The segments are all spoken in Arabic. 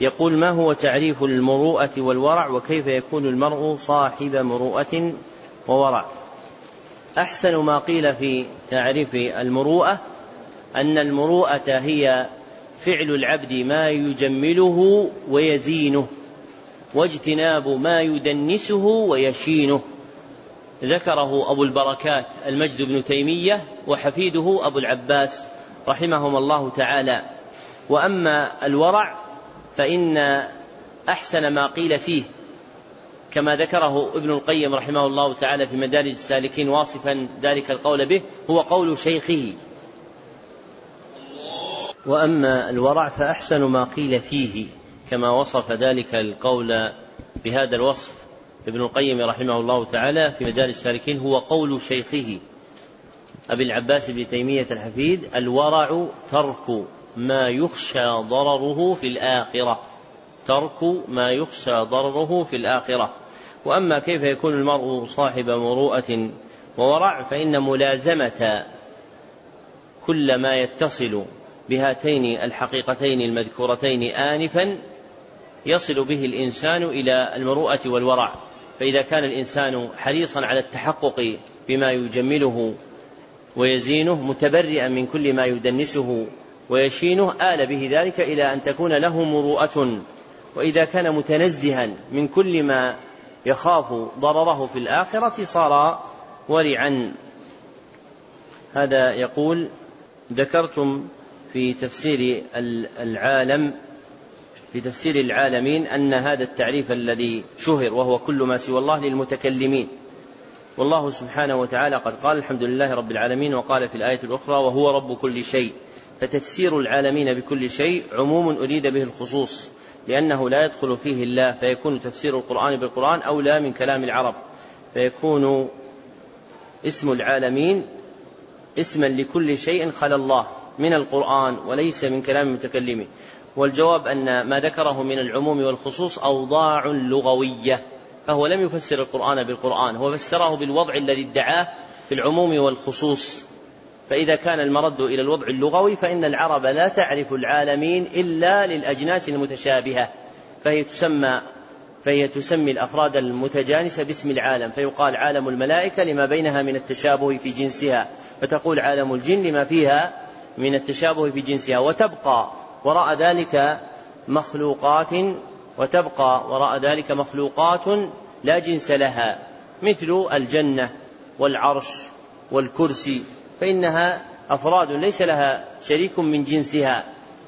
يقول ما هو تعريف المروءة والورع وكيف يكون المرء صاحب مروءة وورع؟ أحسن ما قيل في تعريف المروءة أن المروءة هي فعل العبد ما يجمله ويزينه واجتناب ما يدنسه ويشينه. ذكره أبو البركات المجد بن تيمية وحفيده أبو العباس رحمهما الله تعالى. وأما الورع فإن أحسن ما قيل فيه كما ذكره ابن القيم رحمه الله تعالى في مدارج السالكين واصفا ذلك القول به هو قول شيخه. وأما الورع فأحسن ما قيل فيه كما وصف ذلك القول بهذا الوصف ابن القيم رحمه الله تعالى في مدارج السالكين هو قول شيخه. أبي العباس بن تيمية الحفيد الورع ترك. ما يخشى ضرره في الآخرة. ترك ما يخشى ضرره في الآخرة. وأما كيف يكون المرء صاحب مروءة وورع فإن ملازمة كل ما يتصل بهاتين الحقيقتين المذكورتين آنفا يصل به الإنسان إلى المروءة والورع فإذا كان الإنسان حريصا على التحقق بما يجمله ويزينه متبرئا من كل ما يدنسه ويشينه آل به ذلك إلى أن تكون له مروءة. وإذا كان متنزها من كل ما يخاف ضرره في الآخرة صار ورعا. هذا يقول ذكرتم في تفسير العالم في تفسير العالمين أن هذا التعريف الذي شهر وهو كل ما سوى الله للمتكلمين. والله سبحانه وتعالى قد قال الحمد لله رب العالمين وقال في الآية الأخرى وهو رب كل شيء. فتفسير العالمين بكل شيء عموم أريد به الخصوص لأنه لا يدخل فيه الله فيكون تفسير القرآن بالقرآن أولى من كلام العرب. فيكون اسم العالمين اسما لكل شيء خلا الله من القرآن وليس من كلام المتكلمين. والجواب أن ما ذكره من العموم والخصوص أوضاع لغوية فهو لم يفسر القرآن بالقرآن هو فسره بالوضع الذي ادعاه في العموم والخصوص. فإذا كان المرد إلى الوضع اللغوي فإن العرب لا تعرف العالمين إلا للأجناس المتشابهة فهي تسمى فهي تسمي الأفراد المتجانسة باسم العالم فيقال عالم الملائكة لما بينها من التشابه في جنسها فتقول عالم الجن لما فيها من التشابه في جنسها وتبقى وراء ذلك مخلوقات وتبقى وراء ذلك مخلوقات لا جنس لها مثل الجنة والعرش والكرسي فإنها أفراد ليس لها شريك من جنسها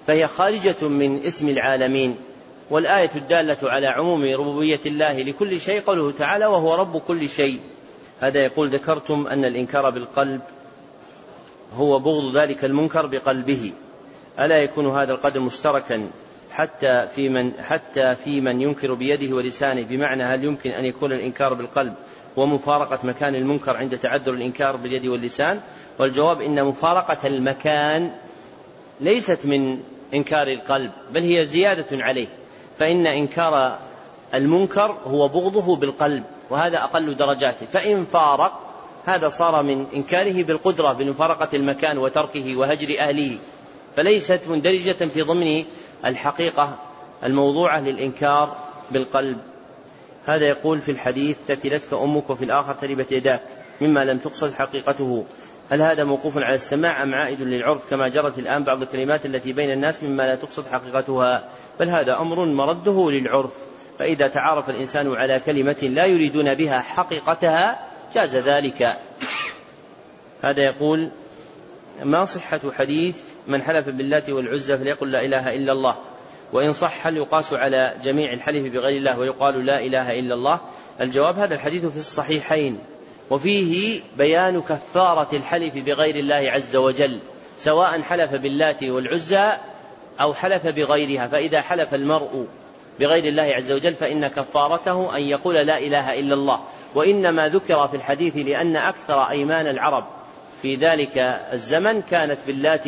فهي خارجة من اسم العالمين. والآية الدالة على عموم ربوبية الله لكل شيء قوله تعالى وهو رب كل شيء هذا يقول ذكرتم أن الإنكار بالقلب هو بغض ذلك المنكر بقلبه ألا يكون هذا القدر مشتركا؟ حتى في من حتى في من ينكر بيده ولسانه. بمعنى هل يمكن أن يكون الإنكار بالقلب ومفارقة مكان المنكر عند تعذر الإنكار باليد واللسان؟ والجواب إن مفارقة المكان ليست من إنكار القلب بل هي زيادة عليه. فإن إنكار المنكر هو بغضه بالقلب وهذا أقل درجاته. فإن فارق هذا صار من إنكاره بالقدرة بمفارقة المكان وتركه وهجر أهله. فليست مندرجة في ضمن الحقيقة الموضوعة للإنكار بالقلب. هذا يقول في الحديث تكلتك أمك وفي الآخر تربت يداك مما لم تقصد حقيقته. هل هذا موقوف على السماع أم عائد للعرف؟ كما جرت الآن بعض الكلمات التي بين الناس مما لا تقصد حقيقتها. بل هذا أمر مرده للعرف. فإذا تعارف الإنسان على كلمة لا يريدون بها حقيقتها جاز ذلك. هذا يقول ما صحة حديث من حلف باللات والعزى فليقل لا إله إلا الله. وإن صح هل يقاس على جميع الحلف بغير الله ويقال لا إله إلا الله. الجواب هذا الحديث في الصحيحين. وفيه بيان كفارة الحلف بغير الله عز وجل سواء حلف باللات والعزى أو حلف بغيرها. فإذا حلف المرء بغير الله عز وجل فإن كفارته أن يقول لا إله إلا الله. وإنما ذكر في الحديث لأن أكثر أيمان العرب في ذلك الزمن كانت باللات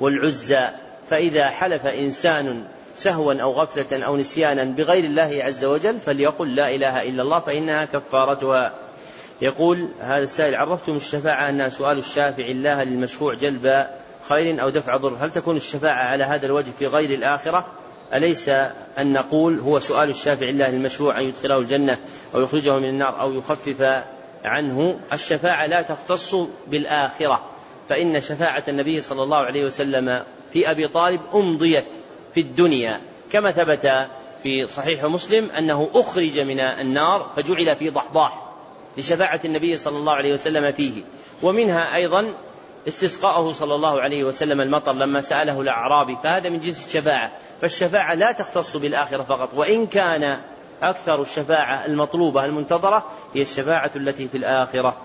والعزى فإذا حلف إنسان سهوا أو غفلة أو نسيانا بغير الله عز وجل فليقل لا إله إلا الله فإنها كفارتها. يقول هذا السائل عرفتم الشفاعة أنها سؤال الشافع الله للمشفوع جلب خير أو دفع ضر؟ هل تكون الشفاعة على هذا الوجه في غير الآخرة؟ أليس أن نقول هو سؤال الشافع الله المشروع أن يدخله الجنة أو يخرجه من النار أو يخفف عنه؟ الشفاعة لا تختص بالآخرة. فإن شفاعة النبي صلى الله عليه وسلم في أبي طالب أمضيت في الدنيا كما ثبت في صحيح مسلم أنه أخرج من النار فجعل في ضحضاح لشفاعة النبي صلى الله عليه وسلم فيه. ومنها أيضا استسقاءه صلى الله عليه وسلم المطر لما سأله الأعرابي فهذا من جنس الشفاعة. فالشفاعة لا تختص بالآخرة فقط وإن كان أكثر الشفاعة المطلوبة المنتظرة هي الشفاعة التي في الآخرة.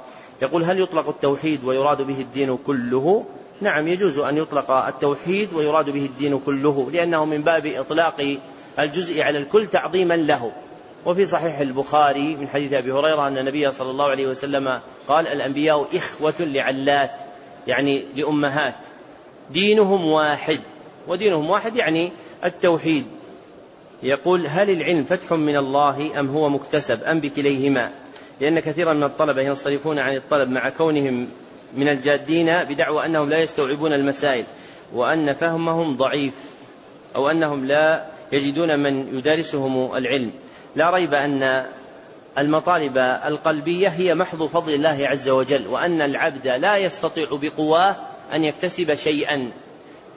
يقول هل يطلق التوحيد ويراد به الدين كله؟ نعم يجوز أن يطلق التوحيد ويراد به الدين كله لأنه من باب إطلاق الجزء على الكل تعظيما له. وفي صحيح البخاري من حديث أبي هريرة أن النبي صلى الله عليه وسلم قال الأنبياء إخوة لعلات يعني لأمهات. دينهم واحد ودينهم واحد يعني التوحيد. يقول هل العلم فتح من الله أم هو مكتسب؟ أم بكليهما؟ لأن كثيرا من الطلبة ينصرفون عن الطلب مع كونهم من الجادين بدعوى أنهم لا يستوعبون المسائل وأن فهمهم ضعيف أو أنهم لا يجدون من يدارسهم العلم. لا ريب أن المطالب القلبية هي محض فضل الله عز وجل وأن العبد لا يستطيع بقواه أن يكتسب شيئا.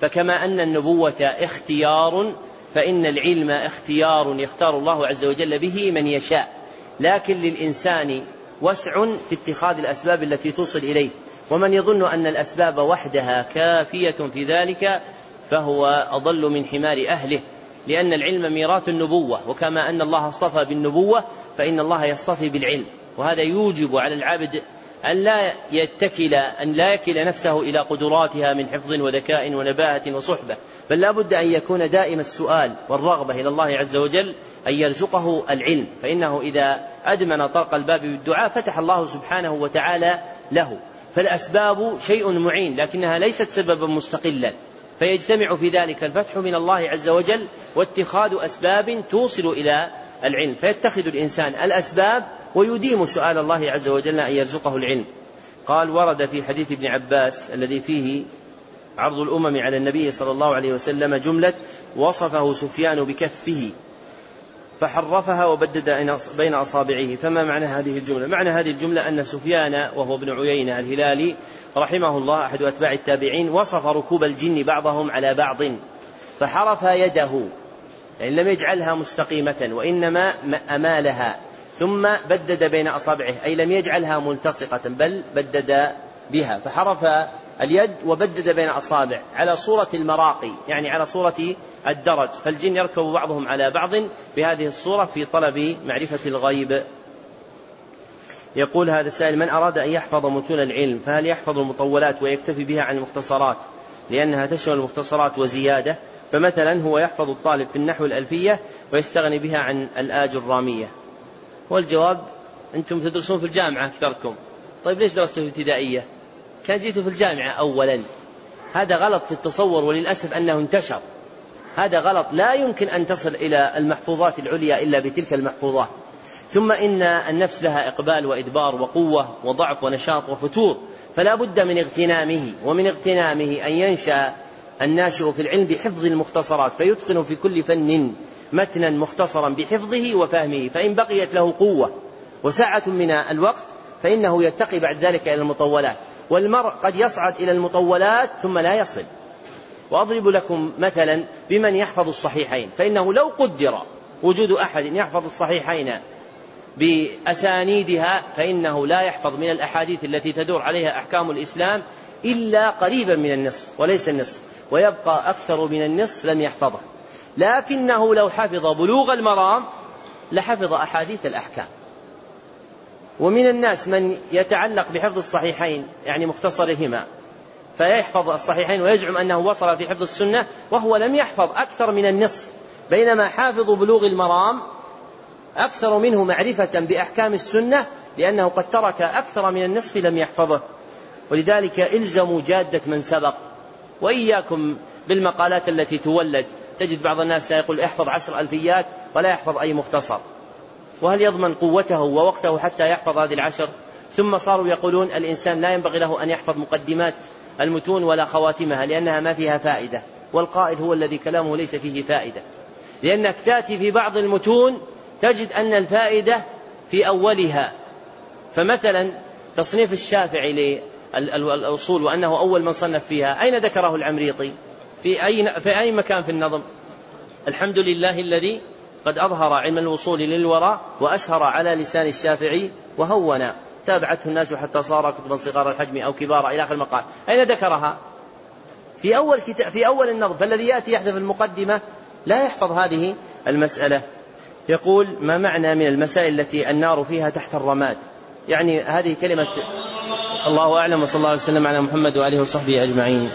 فكما أن النبوة اختيار فإن العلم اختيار يختار الله عز وجل به من يشاء. لكن للإنسان وسع في اتخاذ الأسباب التي توصل إليه. ومن يظن أن الأسباب وحدها كافية في ذلك فهو أضل من حمار أهله لأن العلم ميراث النبوة وكما أن الله اصطفى بالنبوة فإن الله يصطفي بالعلم وهذا يوجب على العبد أن لا يتكل أن لا يكل نفسه إلى قدراتها من حفظ وذكاء ونباهة وصحبة. بل لا بد أن يكون دائم السؤال والرغبة إلى الله عز وجل أن يرزقه العلم. فإنه إذا أدمن طرق الباب بالدعاء فتح الله سبحانه وتعالى له. فالأسباب شيء معين لكنها ليست سببا مستقلا. فيجتمع في ذلك الفتح من الله عز وجل واتخاذ أسباب توصل إلى العلم. فيتخذ الإنسان الأسباب ويديم سؤال الله عز وجل أن يرزقه العلم. قال ورد في حديث ابن عباس الذي فيه عرض الأمم على النبي صلى الله عليه وسلم جملة وصفه سفيان بكفه فحرفها وبدد بين أصابعه. فما معنى هذه الجملة؟ معنى هذه الجملة أن سفيان وهو ابن عيينة الهلالي رحمه الله أحد أتباع التابعين وصف ركوب الجن بعضهم على بعض فحرف يده يعني لم يجعلها مستقيمة وإنما أمالها ثم بدد بين أصابعه أي لم يجعلها ملتصقة بل بدد بها فحرف اليد وبدد بين أصابع على صورة المراقي يعني على صورة الدرج فالجن يركب بعضهم على بعض بهذه الصورة في طلب معرفة الغيب. يقول هذا السائل من أراد أن يحفظ متون العلم فهل يحفظ المطولات ويكتفي بها عن المختصرات؟ لأنها تشمل المختصرات وزيادة فمثلا هو يحفظ الطالب في النحو الألفية ويستغني بها عن الآج الرامية. والجواب أنتم تدرسون في الجامعة أكثركم. طيب ليش درستوا في الابتدائية كان جيتوا في الجامعة أولا. هذا غلط في التصور وللأسف أنه انتشر. هذا غلط لا يمكن أن تصل إلى المحفوظات العليا إلا بتلك المحفوظات. ثم إن النفس لها إقبال وإدبار وقوة وضعف ونشاط وفتور فلا بد من اغتنامه ومن اغتنامه أن ينشأ الناشئ في العلم بحفظ المختصرات فيتقن في كل فن متنا مختصرا بحفظه وفهمه فإن بقيت له قوة وسعة من الوقت فإنه يتقي بعد ذلك إلى المطولات. والمرء قد يصعد إلى المطولات ثم لا يصل. وأضرب لكم مثلا بمن يحفظ الصحيحين فإنه لو قدر وجود أحد يحفظ الصحيحين بأسانيدها فإنه لا يحفظ من الأحاديث التي تدور عليها أحكام الإسلام إلا قريبا من النصف وليس النصف ويبقى أكثر من النصف لم يحفظه. لكنه لو حفظ بلوغ المرام لحفظ أحاديث الأحكام. ومن الناس من يتعلق بحفظ الصحيحين يعني مختصرهما فيحفظ الصحيحين ويزعم أنه وصل في حفظ السنة وهو لم يحفظ أكثر من النصف بينما حافظ بلوغ المرام أكثر منه معرفة بأحكام السنة لأنه قد ترك أكثر من النصف لم يحفظه. ولذلك إلزموا جادة من سبق. وإياكم بالمقالات التي تولد. تجد بعض الناس يقول احفظ عشر ألفيات ولا يحفظ أي مختصر. وهل يضمن قوته ووقته حتى يحفظ هذه العشر؟ ثم صاروا يقولون الإنسان لا ينبغي له أن يحفظ مقدمات المتون ولا خواتمها لأنها ما فيها فائدة. والقائل هو الذي كلامه ليس فيه فائدة. لأنك تأتي في بعض المتون تجد أن الفائدة في أولها. فمثلا تصنيف الشافعي للأصول وأنه أول من صنف فيها أين ذكره العمريطي؟ في أي, في أي مكان في النظم؟ الحمد لله الذي قد أظهر علم الوصول للورى وأشهر على لسان الشافعي وهون. تابعته الناس حتى صار كتبا صغار الحجم أو كبارا إلى آخر المقال. أين ذكرها؟ في أول كتاب في أول النظم فالذي يأتي يحذف المقدمة لا يحفظ هذه المسألة. يقول ما معنى من المسائل التي النار فيها تحت الرماد؟ يعني هذه كلمة الله أعلم وصلى الله وسلم على محمد وآله وصحبه أجمعين.